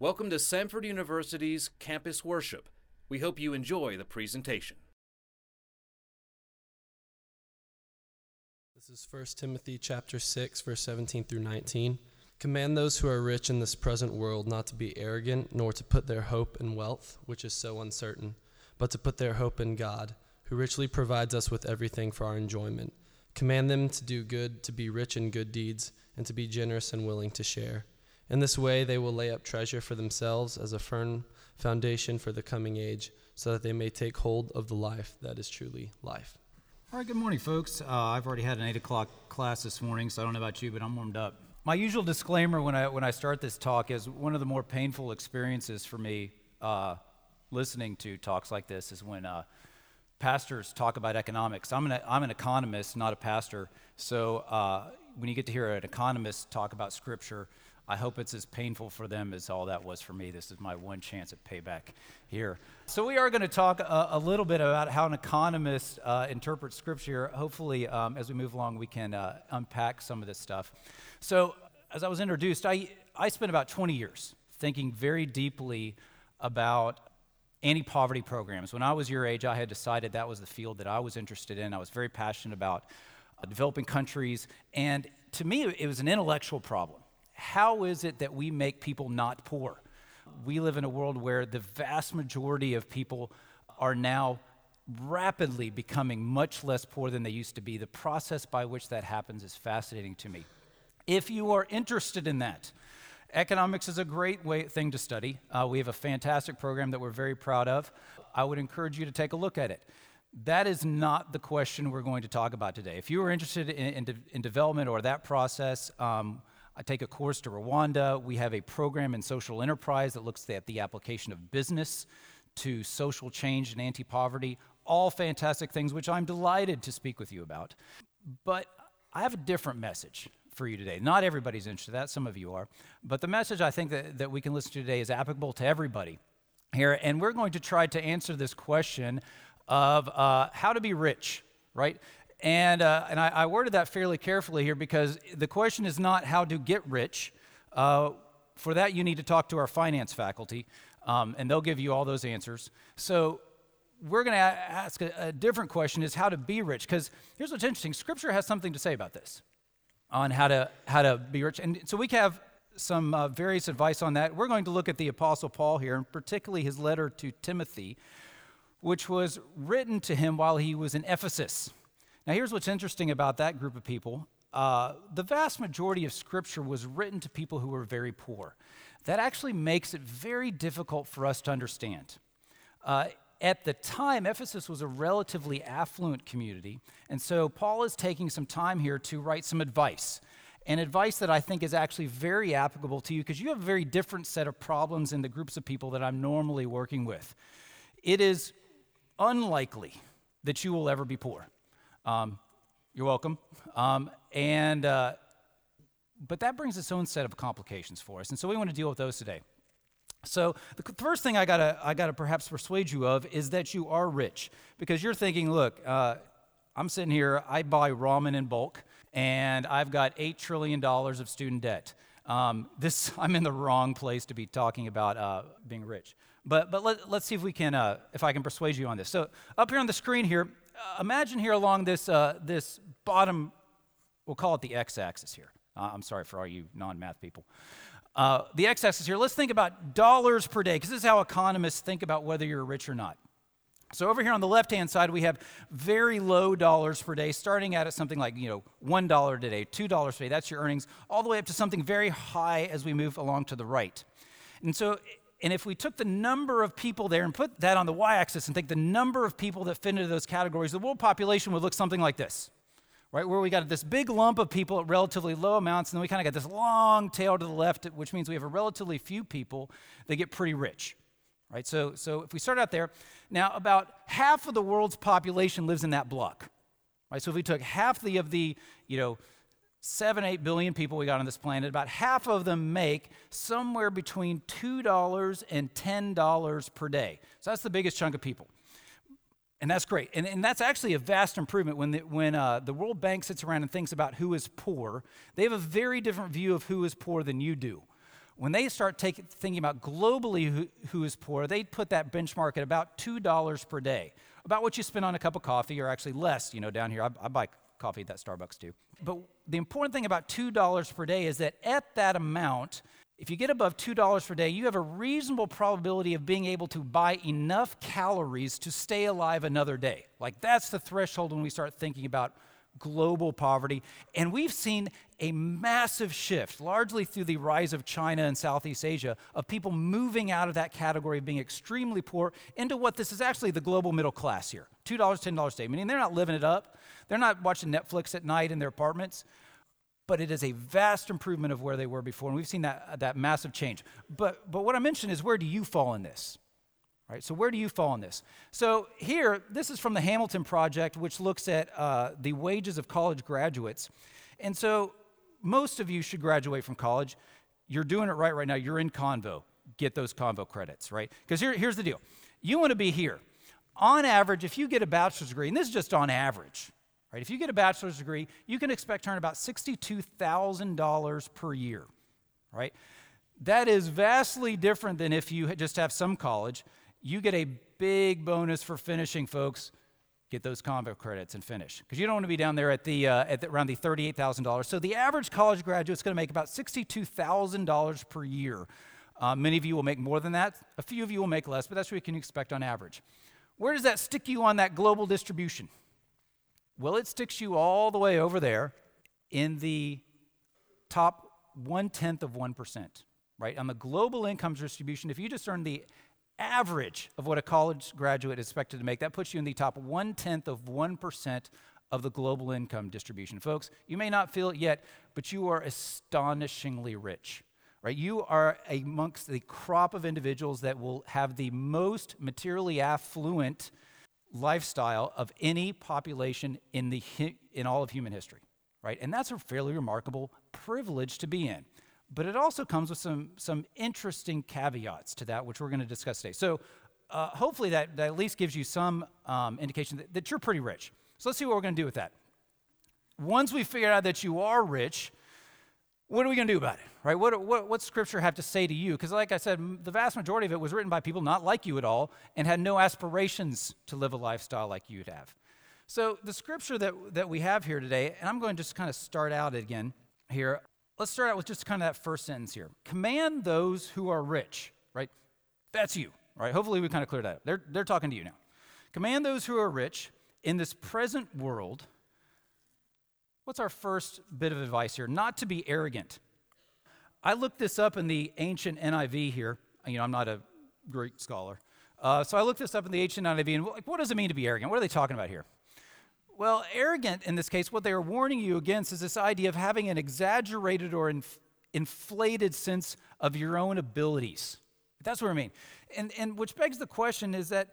Welcome to Samford University's Campus Worship. We hope you enjoy the presentation. This is 1 Timothy chapter 6 verse 17 through 19. Command those who are rich in this present world not to be arrogant nor to put their hope in wealth, which is so uncertain, but to put their hope in God, who richly provides us with everything for our enjoyment. Command them to do good, to be rich in good deeds, and to be generous and willing to share. In this way, they will lay up treasure for themselves as a firm foundation for the coming age, so that they may take hold of the life that is truly life. All right, good morning, folks. Uh, I've already had an 8 o'clock class this morning, so I don't know about you, but I'm warmed up. My usual disclaimer when I, when I start this talk is one of the more painful experiences for me uh, listening to talks like this is when uh, pastors talk about economics. I'm an, I'm an economist, not a pastor, so uh, when you get to hear an economist talk about scripture, I hope it's as painful for them as all that was for me. This is my one chance at payback here. So, we are going to talk a, a little bit about how an economist uh, interprets scripture. Hopefully, um, as we move along, we can uh, unpack some of this stuff. So, as I was introduced, I, I spent about 20 years thinking very deeply about anti poverty programs. When I was your age, I had decided that was the field that I was interested in. I was very passionate about uh, developing countries. And to me, it was an intellectual problem how is it that we make people not poor? We live in a world where the vast majority of people are now rapidly becoming much less poor than they used to be. The process by which that happens is fascinating to me. If you are interested in that, economics is a great way, thing to study. Uh, we have a fantastic program that we're very proud of. I would encourage you to take a look at it. That is not the question we're going to talk about today. If you are interested in, in, de- in development or that process, um, I take a course to Rwanda. We have a program in social enterprise that looks at the application of business to social change and anti poverty. All fantastic things, which I'm delighted to speak with you about. But I have a different message for you today. Not everybody's interested in that, some of you are. But the message I think that, that we can listen to today is applicable to everybody here. And we're going to try to answer this question of uh, how to be rich, right? And, uh, and I, I, worded that fairly carefully here because the question is not how to get rich. Uh, for that, you need to talk to our finance faculty, um, and they'll give you all those answers. So we're going to ask a, a, different question is how to be rich because here's what's interesting scripture has something to say about this on how to how to be rich and so we have some uh, various advice on that we're going to look at the apostle paul here and particularly his letter to timothy which was written to him while he was in ephesus now, here's what's interesting about that group of people uh, the vast majority of Scripture was written to people who were very poor. That actually makes it very difficult for us to understand. Uh, at the time, Ephesus was a relatively affluent community, and so Paul is taking some time here to write some advice. And advice that I think is actually very applicable to you because you have a very different set of problems in the groups of people that I'm normally working with. It is unlikely that you will ever be poor. Um, you're welcome. Um, and, uh, but that brings its own set of complications for us. And so we want to deal with those today. So the first thing I gotta, I gotta perhaps persuade you of is that you are rich. Because you're thinking, look, uh, I'm sitting here, I buy ramen in bulk, and I've got $8 trillion of student debt. Um, this, I'm in the wrong place to be talking about uh, being rich. But, but let, us see if we can, uh, if I can persuade you on this. So up here on the screen here, imagine here along this, uh, this bottom, we'll call it the x-axis here. Uh, I'm sorry for all you non-math people. Uh, the x-axis here, let's think about dollars per day, because this is how economists think about whether you're rich or not. So over here on the left-hand side, we have very low dollars per day, starting out at something like you know one dollar a day, two dollars a day. That's your earnings, all the way up to something very high as we move along to the right. And so and if we took the number of people there and put that on the y axis and take the number of people that fit into those categories, the world population would look something like this, right? Where we got this big lump of people at relatively low amounts, and then we kind of got this long tail to the left, which means we have a relatively few people that get pretty rich, right? So, so if we start out there, now about half of the world's population lives in that block, right? So if we took half the, of the, you know, seven, eight billion people we got on this planet, about half of them make somewhere between $2 and $10 per day. So that's the biggest chunk of people. And that's great. And, and that's actually a vast improvement when, the, when uh, the World Bank sits around and thinks about who is poor. They have a very different view of who is poor than you do. when they start take, thinking about globally who, who is poor, they put that benchmark at about $2 per day, about what you spend on a cup of coffee, or actually less, you know, down here. I, I buy coffee at that Starbucks too. But the important thing about $2 per day is that at that amount, if you get above $2 per day, you have a reasonable probability of being able to buy enough calories to stay alive another day. Like that's the threshold when we start thinking about global poverty. And we've seen a massive shift, largely through the rise of China and Southeast Asia, of people moving out of that category of being extremely poor into what this is actually the global middle class here $2, $10 a day. Meaning they're not living it up, they're not watching Netflix at night in their apartments but it is a vast improvement of where they were before. And we've seen that, that massive change. But, but what I mentioned is where do you fall in this? Right, so where do you fall in this? So here, this is from the Hamilton Project, which looks at uh, the wages of college graduates. And so most of you should graduate from college. You're doing it right right now. You're in Convo. Get those Convo credits, right? Because here, here's the deal. You want to be here. On average, if you get a bachelor's degree, and this is just on average, Right? If you get a bachelor's degree, you can expect to earn about $62,000 per year. Right? That is vastly different than if you just have some college. You get a big bonus for finishing, folks. Get those Convo credits and finish. Because you don't want to be down there at, the, uh, at the, around the $38,000. So the average college graduate is going to make about $62,000 per year. Uh, many of you will make more than that. A few of you will make less, but that's what you can expect on average. Where does that stick you on that global distribution? Well, it sticks you all the way over there in the top one tenth of 1%, right? On the global income distribution, if you just earn the average of what a college graduate is expected to make, that puts you in the top one tenth of 1% of the global income distribution. Folks, you may not feel it yet, but you are astonishingly rich. Right? You are amongst the crop of individuals that will have the most materially affluent lifestyle of any population in, the, in all of human history, right? And that's a fairly remarkable privilege to be in. But it also comes with some, some interesting caveats to that, which we're going to discuss today. So uh, hopefully that, that at least gives you some um, indication that, that you're pretty rich. So let's see what we're going to do with that. Once we figure out that you are rich, what are we going to do about it? Right? What, what, what's Scripture have to say to you? Because, like I said, the vast majority of it was written by people not like you at all and had no aspirations to live a lifestyle like you'd have. So, the Scripture that, that we have here today, and I'm going to just kind of start out again here. Let's start out with just kind of that first sentence here. Command those who are rich, right? That's you, right? Hopefully, we kind of cleared that up. They're, they're talking to you now. Command those who are rich in this present world What's our first bit of advice here? Not to be arrogant. I looked this up in the ancient NIV here. You know, I'm not a Greek scholar. Uh, so I looked this up in the ancient NIV, and what does it mean to be arrogant? What are they talking about here? Well, arrogant in this case, what they are warning you against is this idea of having an exaggerated or inf- inflated sense of your own abilities. That's what I mean. And, and which begs the question is that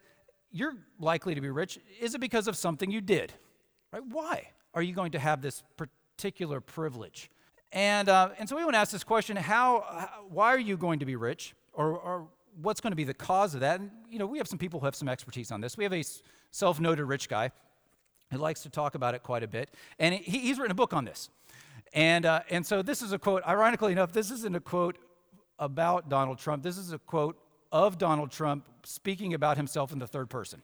you're likely to be rich. Is it because of something you did? Right? Why? are you going to have this particular privilege? And, uh, and so we want to ask this question how, why are you going to be rich? Or, or what's going to be the cause of that? And, you know, we have some people who have some expertise on this. We have a self noted rich guy who likes to talk about it quite a bit. And he, he's written a book on this. And, uh, and so this is a quote, ironically enough, this isn't a quote about Donald Trump. This is a quote of Donald Trump speaking about himself in the third person.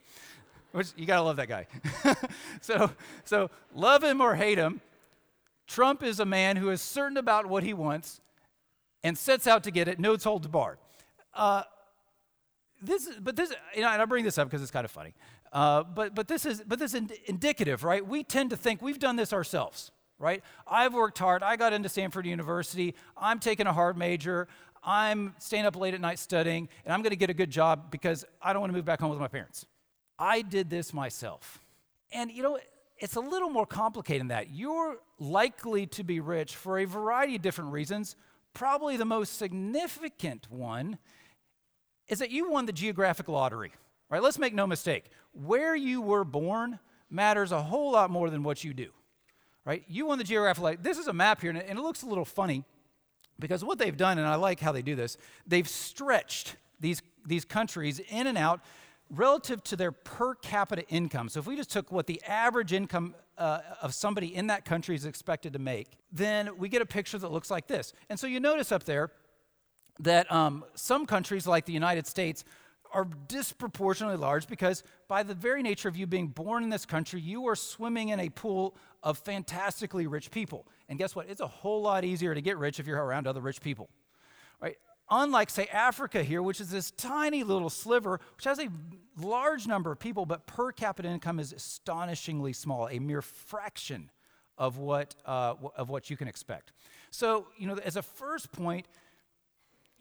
Which you gotta love that guy. so, so love him or hate him, Trump is a man who is certain about what he wants and sets out to get it, no holds barred. Uh, this, but this, you know, and I bring this up because it's kind of funny. Uh, but but this is but this is indicative, right? We tend to think we've done this ourselves, right? I've worked hard. I got into Samford University. I'm taking a hard major. I'm staying up late at night studying, and I'm going to get a good job because I don't want to move back home with my parents. I did this myself. And you know, it's a little more complicated than that. You're likely to be rich for a variety of different reasons. Probably the most significant one is that you won the geographic lottery. Right? Let's make no mistake. Where you were born matters a whole lot more than what you do. Right? You on the geographic lottery. This is a map here, and it looks a little funny because what they've done, and I like how they do this, they've stretched these, these countries in and out relative to their per capita income. So if we just took what the average income uh, of somebody in that country is expected to make, then we get a picture that looks like this. And so you notice up there, that um, some countries, like the United States, are disproportionately large because, by the very nature of you being born in this country, you are swimming in a pool of fantastically rich people. And guess what? It's a whole lot easier to get rich if you're around other rich people. Right? Unlike, say, Africa here, which is this tiny little sliver, which has a large number of people, but per capita income is astonishingly small, a mere fraction of what, uh, of what you can expect. So, you know, as a first point,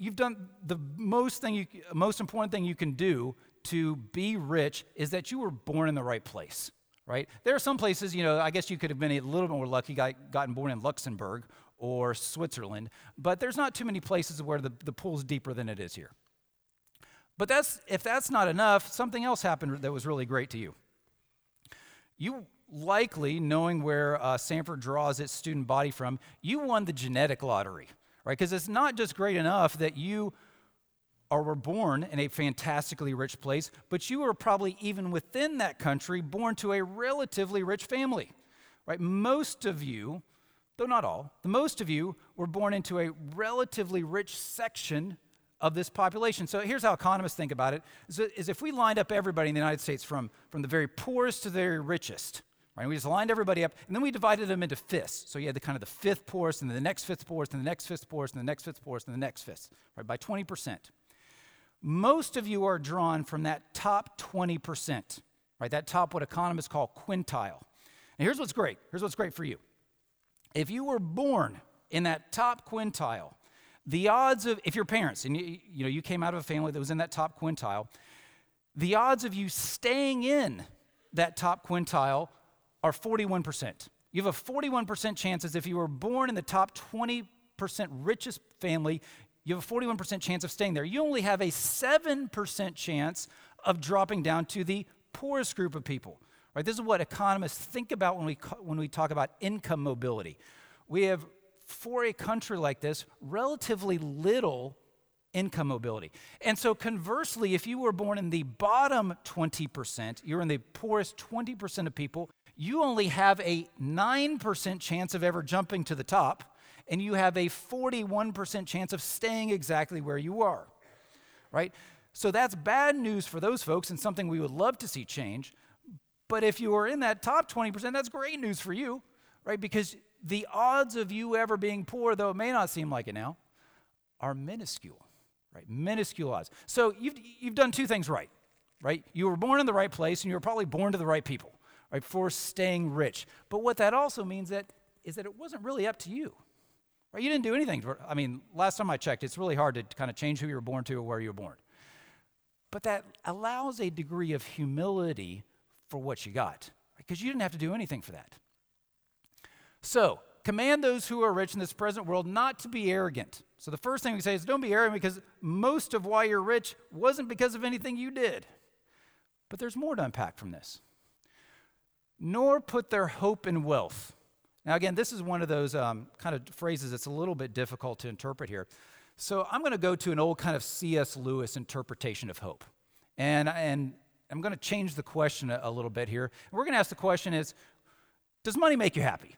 you've done the most thing you, most important thing you can do to be rich is that you were born in the right place right? There are some places you know i guess you could have been a little bit more lucky got, gotten born in luxembourg or switzerland but there's not too many places where the, the pool's deeper than it is here. But that's if that's not enough something else happened that was really great to you. You likely knowing where uh, Samford draws its student body from you won the genetic lottery right? Because it's not just great enough that you or were born in a fantastically rich place, but you were probably even within that country born to a relatively rich family, right? Most of you, though not all, the most of you were born into a relatively rich section of this population. So here's how economists think about it: is if we lined up everybody in the United States from, from the very poorest to the very richest, Right? We just lined everybody up, and then we divided them into fifths. So you had the kind of the fifth poorest, and the next fifth poorest, and the next fifth poorest, and the next fifth poorest, and the next fifth, right? By 20%. Most of you are drawn from that top 20%, right? That top, what economists call quintile. And here's what's great. Here's what's great for you. If you were born in that top quintile, the odds of, if your parents, and you, you know, you came out of a family that was in that top quintile, the odds of you staying in that top quintile are 41%. You have a 41% chance as if you were born in the top 20% richest family, you have a 41% chance of staying there. You only have a 7% chance of dropping down to the poorest group of people. Right? This is what economists think about when we, when we talk about income mobility. We have, for a country like this, relatively little income mobility. And so, conversely, if you were born in the bottom 20%, you're in the poorest 20% of people, you only have a 9% chance of ever jumping to the top, and you have a 41% chance of staying exactly where you are, right? So that's bad news for those folks and something we would love to see change. But if you are in that top 20%, that's great news for you, right? Because the odds of you ever being poor, though it may not seem like it now, are minuscule, right? Minuscule odds. So you've, you've done two things right, right? You were born in the right place and you were probably born to the right people for staying rich. But what that also means that is that it wasn't really up to you. Right? You didn't do anything. For, I mean, last time I checked, it's really hard to kind of change who you were born to or where you were born. But that allows a degree of humility for what you got, because right? you didn't have to do anything for that. So, command those who are rich in this present world not to be arrogant. So, the first thing we say is don't be arrogant because most of why you're rich wasn't because of anything you did. But there's more to unpack from this nor put their hope in wealth. Now, again, this is one of those um, kind of phrases that's a little bit difficult to interpret here. So I'm going to go to an old kind of C.S. Lewis interpretation of hope. And, and I'm going to change the question a, a little bit here. We're going to ask the question is, does money make you happy?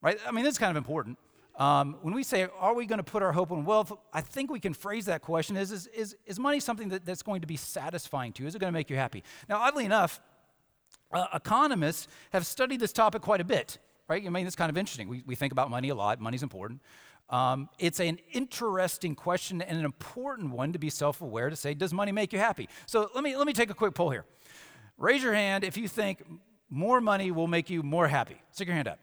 Right? I mean, this is kind of important. Um, when we say, are we going to put our hope in wealth? I think we can phrase that question is, is, is, is money something that, that's going to be satisfying to you? Is it going to make you happy? Now, oddly enough, uh, economists have studied this topic quite a bit, right? I mean, it's kind of interesting. We, we think about money a lot, money's important. Um, it's an interesting question and an important one to be self aware to say, does money make you happy? So let me, let me take a quick poll here. Raise your hand if you think more money will make you more happy. Stick your hand up.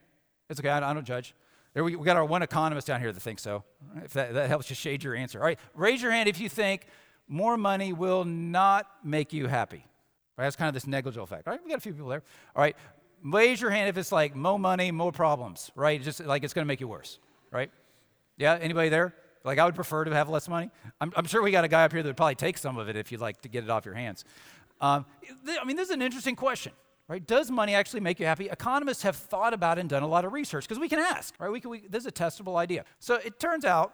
It's okay, I, I don't judge. There we, we, got our one economist down here that thinks so. If that, that helps you shade your answer. All right, raise your hand if you think more money will not make you happy. Right? That's kind of this negligible effect. All right, we got a few people there. All right, raise your hand if it's like more money, more problems, right? Just like it's going to make you worse, right? Yeah, anybody there? Like I would prefer to have less money. I'm, I'm, sure we got a guy up here that would probably take some of it if you'd like to get it off your hands. Um, th- I mean, this is an interesting question, right? Does money actually make you happy? Economists have thought about and done a lot of research because we can ask, right? We can, we, this is a testable idea. So it turns out,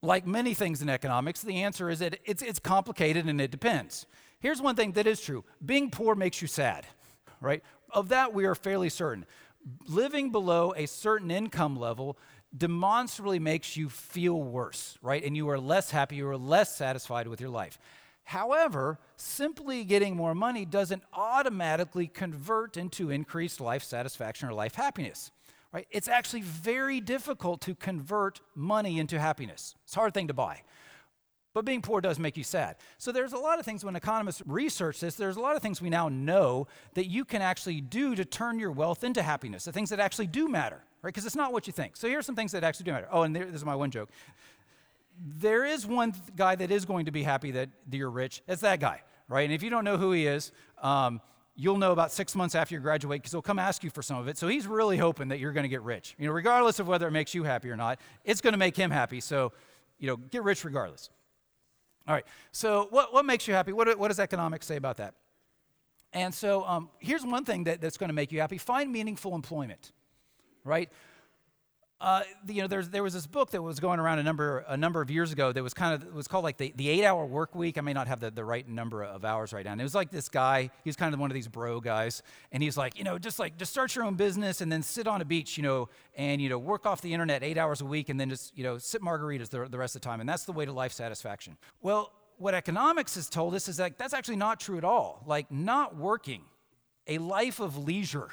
like many things in economics, the answer is that it's, it's complicated and it depends. Here's one thing that is true being poor makes you sad, right? Of that, we are fairly certain. Living below a certain income level demonstrably makes you feel worse, right? And you are less happy, you are less satisfied with your life. However, simply getting more money doesn't automatically convert into increased life satisfaction or life happiness. Right? It's actually very difficult to convert money into happiness. It's a hard thing to buy. But being poor does make you sad. So there's a lot of things when economists research this, there's a lot of things we now know that you can actually do to turn your wealth into happiness, the things that actually do matter, right? Because it's not what you think. So here's some things that actually do matter. Oh, and there, this is my one joke. There is one guy that is going to be happy that you're rich. It's that guy, right? And if you don't know who he is, um, you'll know about six months after you graduate because he'll come ask you for some of it. So he's really hoping that you're going to get rich. You know, regardless of whether it makes you happy or not, it's going to make him happy. So, you know, get rich regardless. All right. So, what, what makes you happy? What, what does economics say about that? And so, um, here's one thing that, that's going to make you happy find meaningful employment, right? Uh, you know, there was this book that was going around a number a number of years ago that was kind of was called like the, the eight hour work week. I may not have the, the right number of hours right now. And it was like this guy, he was kind of one of these bro guys, and he's like, you know, just like just start your own business and then sit on a beach, you know, and you know, work off the internet eight hours a week and then just, you know, sip margaritas the, the rest of the time. And that's the way to life satisfaction. Well, what economics has told us is that that's actually not true at all. Like not working, a life of leisure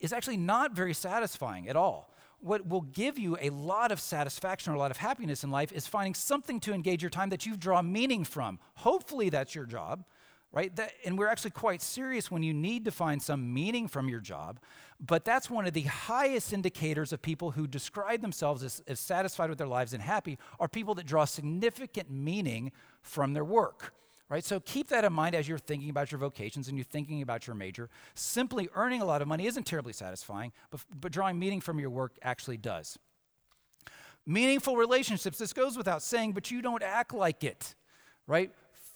is actually not very satisfying at all what will give you a lot of satisfaction or a lot of happiness in life is finding something to engage your time that you draw meaning from. Hopefully, that's your job, right? That, and we're actually quite serious when you need to find some meaning from your job. But that's one of the highest indicators of people who describe themselves as, as satisfied with their lives and happy are people that draw significant meaning from their work right? So keep that in mind as you're thinking about your vocations and you're thinking about your major. Simply earning a lot of money isn't terribly satisfying, but, but drawing meaning from your work actually does. Meaningful relationships, this goes without saying, but you don't act like it, right?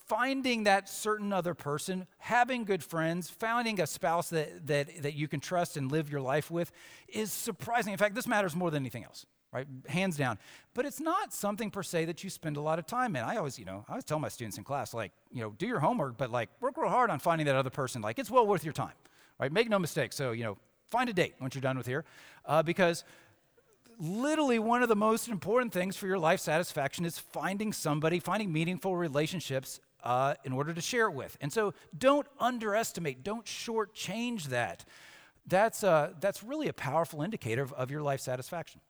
Finding that certain other person, having good friends, finding a spouse that, that, that you can trust and live your life with is surprising. In fact, this matters more than anything else right? Hands down. But it's not something per se that you spend a lot of time in. I always, you know, I always tell my students in class, like, you know, do your homework, but like work real hard on finding that other person. Like, it's well worth your time, right? Make no mistake. So, you know, find a date once you're done with here, uh, because literally one of the most important things for your life satisfaction is finding somebody, finding meaningful relationships uh, in order to share it with. And so don't underestimate, don't shortchange that. That's, uh, that's really a powerful indicator of, of your life satisfaction.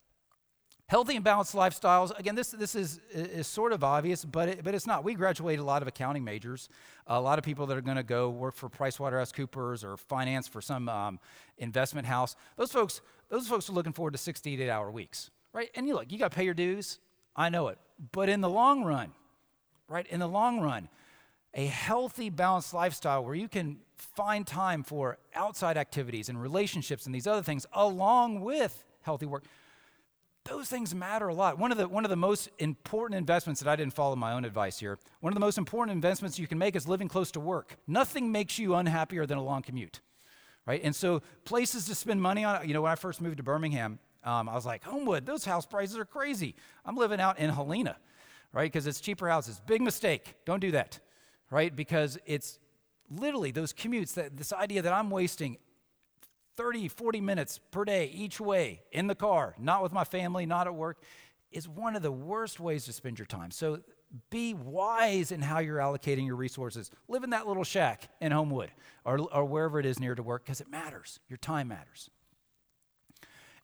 Healthy and balanced lifestyles. Again, this, this is, is sort of obvious, but, it, but it's not. We graduated a lot of accounting majors. A lot of people that are going to go work for PricewaterhouseCoopers or finance for some um, investment house. Those folks, those folks are looking forward to 68 hour weeks, right? And you look, you got to pay your dues. I know it. But in the long run, right? In the long run, a healthy, balanced lifestyle where you can find time for outside activities and relationships and these other things along with healthy work those things matter a lot. One of the one of the most important investments that I didn't follow my own advice here. One of the most important investments you can make is living close to work. Nothing makes you unhappier than a long commute, right? And so places to spend money on. You know, when I first moved to Birmingham, um, I was like, Homewood, those house prices are crazy. I'm living out in Helena, right? Because it's cheaper houses. Big mistake. Don't do that, right? Because it's literally those commutes. That this idea that I'm wasting 30, 40 minutes per day each way in the car, not with my family, not at work, is one of the worst ways to spend your time. So be wise in how you're allocating your resources. Live in that little shack in Homewood or, or wherever it is near to work because it matters. Your time matters.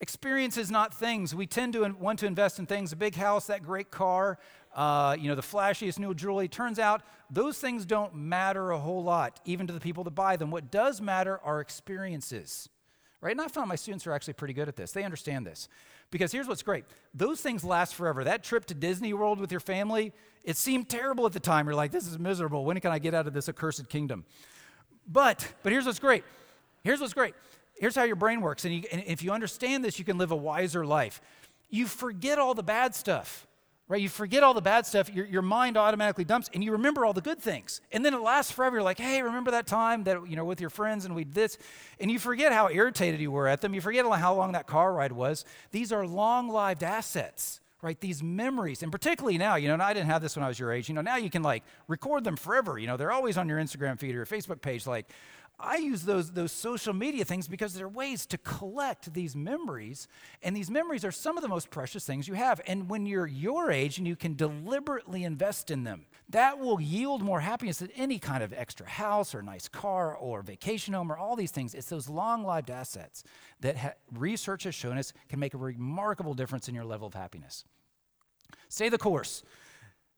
Experiences, not things. We tend to want to invest in things a big house, that great car, uh, you know, the flashiest new jewelry. Turns out those things don't matter a whole lot, even to the people that buy them. What does matter are experiences right? And I found my students are actually pretty good at this. They understand this. Because here's what's great those things last forever. That trip to Disney World with your family, it seemed terrible at the time. You're like, this is miserable. When can I get out of this accursed kingdom? But, but here's what's great. Here's what's great. Here's how your brain works. And, you, and if you understand this, you can live a wiser life. You forget all the bad stuff right? You forget all the bad stuff, your, your mind automatically dumps, and you remember all the good things. And then it lasts forever. You're like, hey, remember that time that, you know, with your friends and we did this? And you forget how irritated you were at them. You forget how long that car ride was. These are long lived assets, right? These memories. And particularly now, you know, and I didn't have this when I was your age, you know, now you can like record them forever. You know, they're always on your Instagram feed or your Facebook page. Like, I use those, those social media things because they're ways to collect these memories. And these memories are some of the most precious things you have. And when you're your age and you can deliberately invest in them, that will yield more happiness than any kind of extra house or nice car or vacation home or all these things. It's those long lived assets that ha- research has shown us can make a remarkable difference in your level of happiness. Stay the course.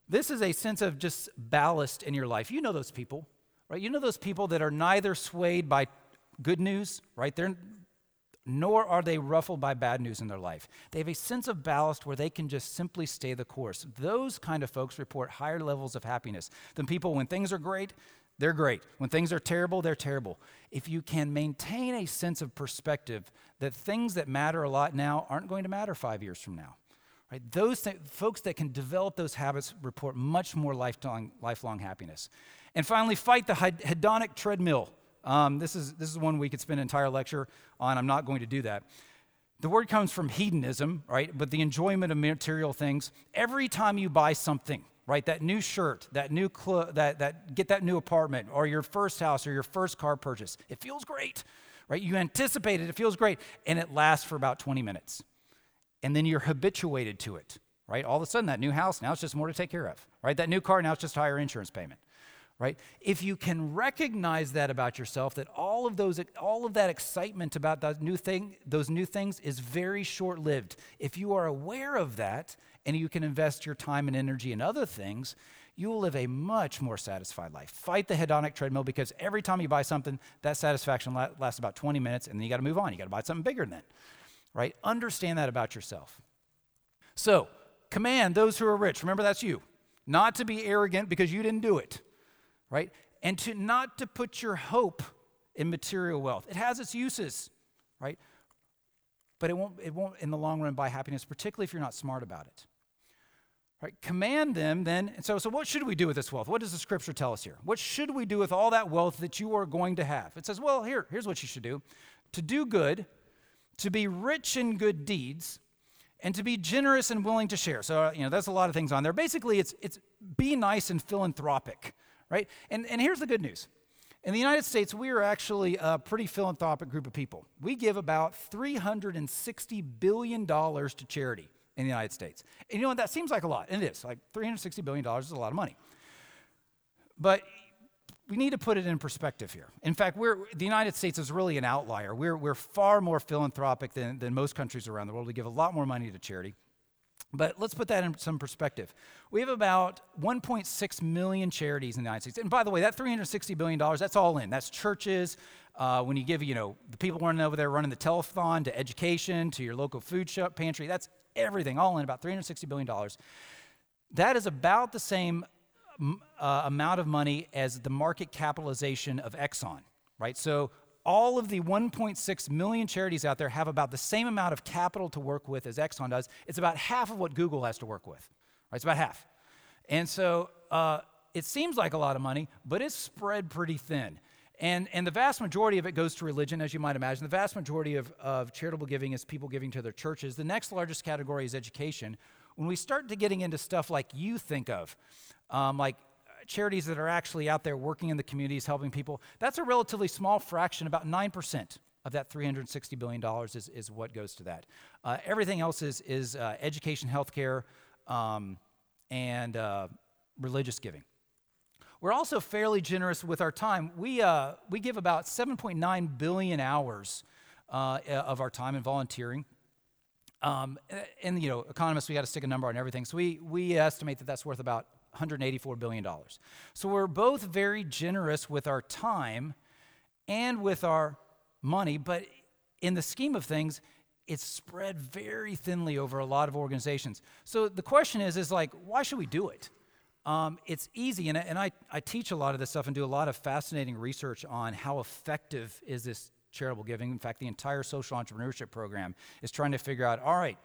This is a sense of just ballast in your life. You know those people, right? You know those people that are neither swayed by good news, right? They're nor are they ruffled by bad news in their life. They have a sense of ballast where they can just simply stay the course. Those kind of folks report higher levels of happiness than people when things are great, they're great. When things are terrible, they're terrible. If you can maintain a sense of perspective that things that matter a lot now aren't going to matter five years from now, Right? Those th- folks that can develop those habits report much more lifelong, lifelong happiness. And finally, fight the hedonic treadmill. Um, this, is, this is one we could spend an entire lecture on. I'm not going to do that. The word comes from hedonism, right? But the enjoyment of material things. Every time you buy something, right? That new shirt, that new clo- that, that get that new apartment, or your first house, or your first car purchase, it feels great, right? You anticipate it, it feels great, and it lasts for about 20 minutes and then you're habituated to it, right? All of a sudden, that new house, now it's just more to take care of, right? That new car, now it's just higher insurance payment, right? If you can recognize that about yourself, that all of those, all of that excitement about that new thing, those new things is very short-lived. If you are aware of that and you can invest your time and energy in other things, you will live a much more satisfied life. Fight the hedonic treadmill because every time you buy something, that satisfaction lasts about 20 minutes and then you got to move on. You got to buy something bigger than that right? Understand that about yourself. So, command those who are rich, remember that's you, not to be arrogant because you didn't do it, right? And to not to put your hope in material wealth. It has its uses, right? But it won't, it won't in the long run buy happiness, particularly if you're not smart about it. Right? Command them then. And so, so what should we do with this wealth? What does the scripture tell us here? What should we do with all that wealth that you are going to have? It says, well, here, here's what you should do. To do good to be rich in good deeds, and to be generous and willing to share. So, you know, that's a lot of things on there. Basically, it's, it's be nice and philanthropic, right? And, and here's the good news. In the United States, we are actually a pretty philanthropic group of people. We give about $360 billion to charity in the United States. And you know what? That seems like a lot, and it is. Like $360 billion is a lot of money. But we need to put it in perspective here. In fact, the United States is really an outlier. We're, we're far more philanthropic than, than most countries around the world. We give a lot more money to charity. But let's put that in some perspective. We have about 1.6 million charities in the United States. And by the way, that $360 billion, that's all in. That's churches. Uh, when you give, you know, the people running over there running the telethon to education to your local food shop, pantry, that's everything, all in, about $360 billion. That is about the same uh, amount of money as the market capitalization of Exxon, right? So all of the 1.6 million charities out there have about the same amount of capital to work with as Exxon does. It's about half of what Google has to work with, right? It's about half. And so uh, it seems like a lot of money, but it's spread pretty thin. And, and the vast majority of it goes to religion, as you might imagine. The vast majority of, of charitable giving is people giving to their churches. The next largest category is education. When we start to getting into stuff like you think of, um, like charities that are actually out there working in the communities, helping people, that's a relatively small fraction, about 9% of that $360 billion is, is what goes to that. Uh, everything else is, is uh, education, healthcare, um, and uh, religious giving. We're also fairly generous with our time. We, uh, we give about 7.9 billion hours uh, of our time in volunteering. Um, and, you know, economists, we got to stick a number on everything. So we, we estimate that that's worth about $184 billion. So we're both very generous with our time and with our money, but in the scheme of things, it's spread very thinly over a lot of organizations. So the question is, is like, why should we do it? Um, it's easy, and, and I, I teach a lot of this stuff and do a lot of fascinating research on how effective is this charitable giving. In fact, the entire social entrepreneurship program is trying to figure out, all right,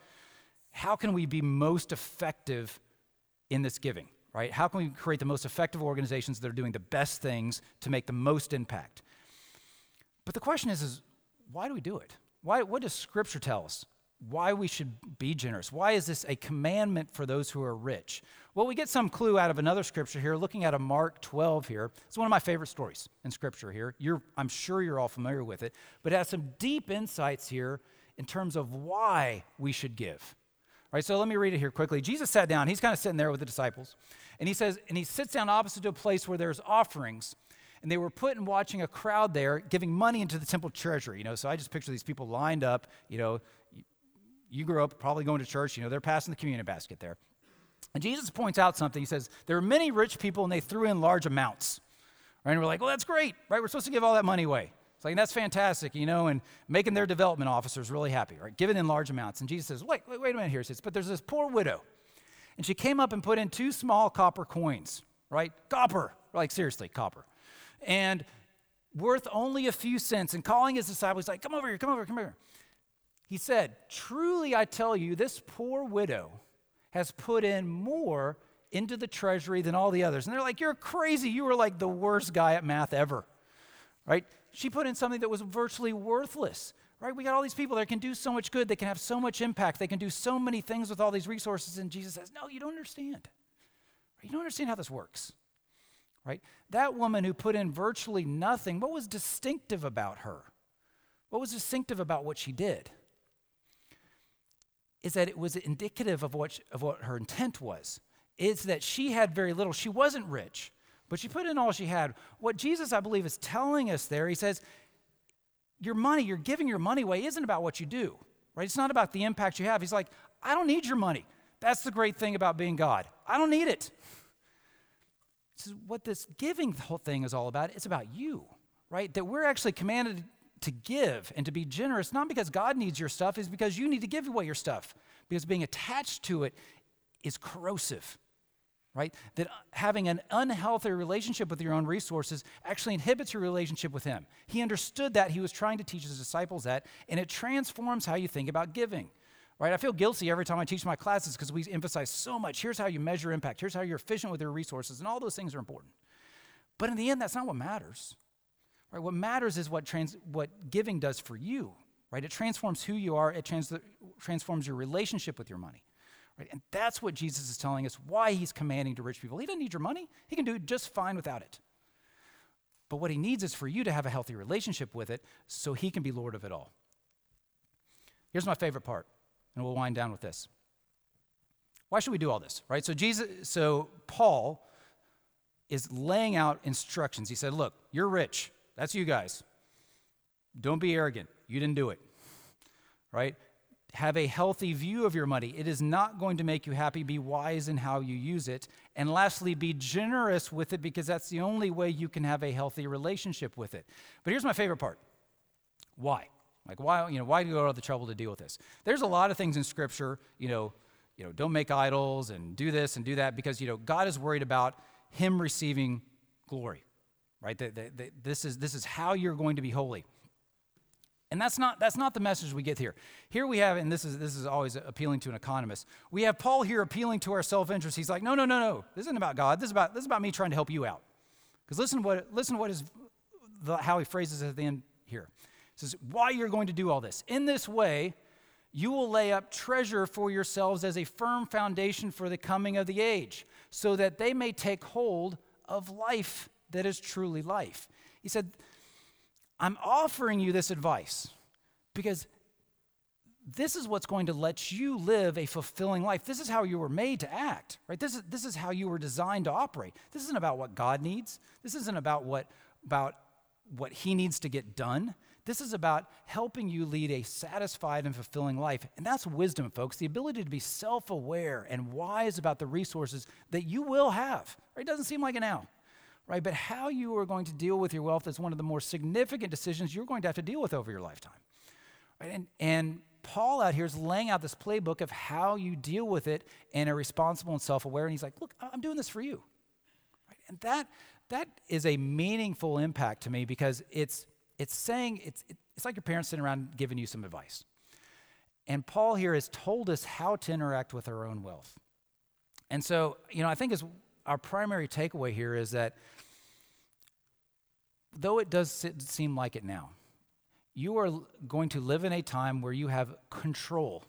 how can we be most effective in this giving? Right? How can we create the most effective organizations that are doing the best things to make the most impact? But the question is, is why do we do it? Why, what does Scripture tell us why we should be generous. Why is this a commandment for those who are rich? Well, we get some clue out of another scripture here, looking at a Mark 12 here. It's one of my favorite stories in scripture here. You're, I'm sure you're all familiar with it, but it has some deep insights here in terms of why we should give. All right, so let me read it here quickly. Jesus sat down. He's kind of sitting there with the disciples. And he says, and he sits down opposite to a place where there's offerings. And they were put and watching a crowd there giving money into the temple treasury. You know, so I just picture these people lined up. You know, you grew up probably going to church. You know, they're passing the communion basket there. And Jesus points out something. He says, There are many rich people and they threw in large amounts. Right? And we're like, Well, that's great, right? We're supposed to give all that money away. It's like, that's fantastic, you know, and making their development officers really happy, right? Give it in large amounts. And Jesus says, Wait, wait, wait a minute here. He says, But there's this poor widow. And she came up and put in two small copper coins, right? Copper, like seriously, copper. And worth only a few cents. And calling his disciples, like, Come over here, come over, here, come. Here. He said, Truly I tell you, this poor widow has put in more into the treasury than all the others. And they're like, You're crazy. You were like the worst guy at math ever. Right? She put in something that was virtually worthless. Right? We got all these people that can do so much good, they can have so much impact, they can do so many things with all these resources. And Jesus says, No, you don't understand. You don't understand how this works. Right? That woman who put in virtually nothing, what was distinctive about her? What was distinctive about what she did? is that it was indicative of what, of what her intent was. It's that she had very little. She wasn't rich, but she put in all she had. What Jesus, I believe, is telling us there, he says, your money, you're giving your money away, isn't about what you do, right? It's not about the impact you have. He's like, I don't need your money. That's the great thing about being God. I don't need it. This is what this giving whole thing is all about. It's about you, right? That we're actually commanded to give and to be generous, not because God needs your stuff, is because you need to give away your stuff. Because being attached to it is corrosive, right? That having an unhealthy relationship with your own resources actually inhibits your relationship with Him. He understood that. He was trying to teach His disciples that, and it transforms how you think about giving. Right? I feel guilty every time I teach my classes because we emphasize so much. Here's how you measure impact. Here's how you're efficient with your resources, and all those things are important. But in the end, that's not what matters. Right? What matters is what, trans, what giving does for you. Right? It transforms who you are, it trans, transforms your relationship with your money. Right? And that's what Jesus is telling us why he's commanding to rich people. He doesn't need your money, he can do just fine without it. But what he needs is for you to have a healthy relationship with it so he can be Lord of it all. Here's my favorite part, and we'll wind down with this. Why should we do all this? Right? So Jesus so Paul is laying out instructions. He said, "Look, you're rich. That's you guys. Don't be arrogant. You didn't do it. Right? Have a healthy view of your money. It is not going to make you happy. Be wise in how you use it. And lastly, be generous with it because that's the only way you can have a healthy relationship with it. But here's my favorite part why? Like, why, you know, why do you go to the trouble to deal with this? There's a lot of things in Scripture, you know, you know, don't make idols and do this and do that because, you know, God is worried about him receiving glory right? The, the, the, this, is, this is how you're going to be holy. And that's not, that's not the message we get here. Here we have, and this is, this is always appealing to an economist, we have Paul here appealing to our self interest. He's like, no, no, no, no. This isn't about God. This is about, this is about me trying to help you out. Because listen, to what, listen to what is the, how he phrases it at the end here. He says, why you're going to do all this. In this way, you will lay up treasure for yourselves as a firm foundation for the coming of the age, so that they may take hold of life that is truly life. He said, I'm offering you this advice because this is what's going to let you live a fulfilling life. This is how you were made to act, right? This is, this is how you were designed to operate. This isn't about what God needs. This isn't about what, about what He needs to get done. This is about helping you lead a satisfied and fulfilling life. And that's wisdom, folks the ability to be self aware and wise about the resources that you will have. Right? It doesn't seem like it now right? But how you are going to deal with your wealth is one of the more significant decisions you're going to have to deal with over your lifetime. Right? And, and Paul out here is laying out this playbook of how you deal with it and are responsible and self aware. And he's like, look, I'm doing this for you. Right? And that, that is a meaningful impact to me because it's, it's saying, it's, it's like your parents sitting around giving you some advice. And Paul here has told us how to interact with our own wealth. And so, you know, I think as our primary takeaway here is that though it does seem like it now, you are going to live in a time where you have control,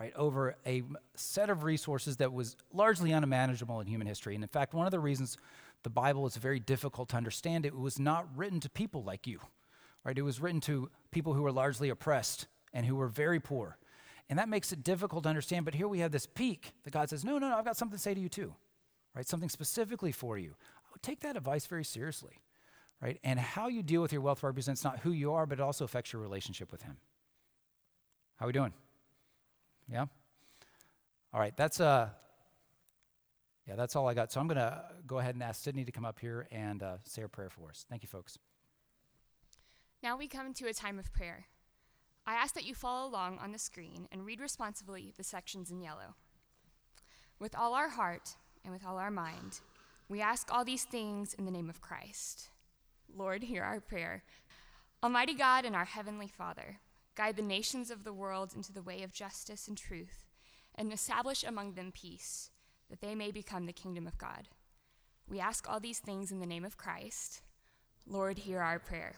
right, over a set of resources that was largely unmanageable in human history. And in fact, one of the reasons the Bible is very difficult to understand, it was not written to people like you, right? It was written to people who were largely oppressed and who were very poor. And that makes it difficult to understand. But here we have this peak that God says, no, no, no, I've got something to say to you too, right? Something specifically for you. I would take that advice very seriously, right? And how you deal with your wealth represents not who you are, but it also affects your relationship with Him. How we doing? Yeah? All right, that's uh yeah, that's all I got. So I'm going to go ahead and ask Sydney to come up here and uh, say a prayer for us. Thank you, folks. Now we come to a time of prayer. I ask that you follow along on the screen and read responsibly the sections in yellow. With all our heart and with all our mind, we ask all these things in the name of Christ. Lord, hear our prayer. Almighty God and our Heavenly Father, guide the nations of the world into the way of justice and truth, and establish among them peace, that they may become the kingdom of God. We ask all these things in the name of Christ. Lord, hear our prayer.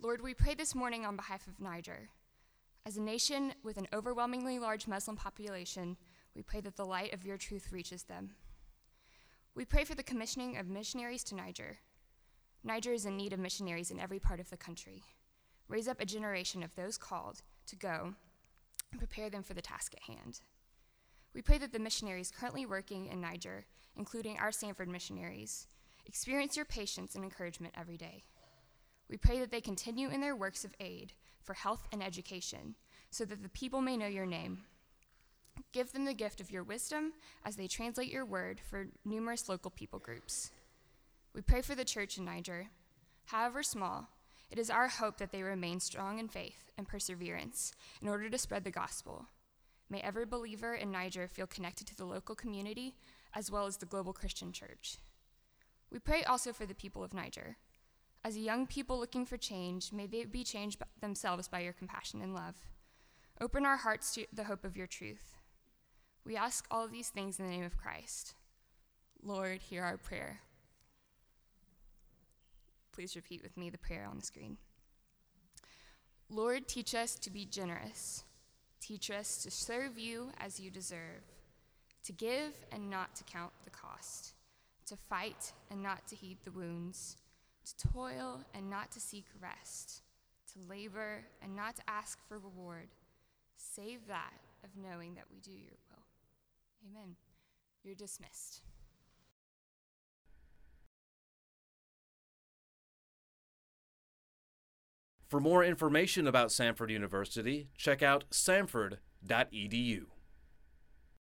Lord, we pray this morning on behalf of Niger. As a nation with an overwhelmingly large Muslim population, we pray that the light of your truth reaches them. We pray for the commissioning of missionaries to Niger. Niger is in need of missionaries in every part of the country. Raise up a generation of those called to go and prepare them for the task at hand. We pray that the missionaries currently working in Niger, including our Samford missionaries, experience your patience and encouragement every day. We pray that they continue in their works of aid for health and education, so that the people may know your name. Give them the gift of your wisdom as they translate your word for numerous local people groups. We pray for the church in Niger. However small, it is our hope that they remain strong in faith and perseverance in order to spread the gospel. May every believer in Niger feel connected to the local community as well as the global Christian church. We pray also for the people of Niger. As a young people looking for change, may they be changed themselves by your compassion and love. Open our hearts to the hope of your truth. We ask all these things in the name of Christ. Lord, hear our prayer. Please repeat with me the prayer on the screen. Lord, teach us to be generous. Teach us to serve you as you deserve, to give and not to count the cost, to fight and not to heed the wounds, to toil and not to seek rest, to labor and not to ask for reward, save that of knowing that we do your will. Amen. You're dismissed. For more information about Samford University, check out samford.edu.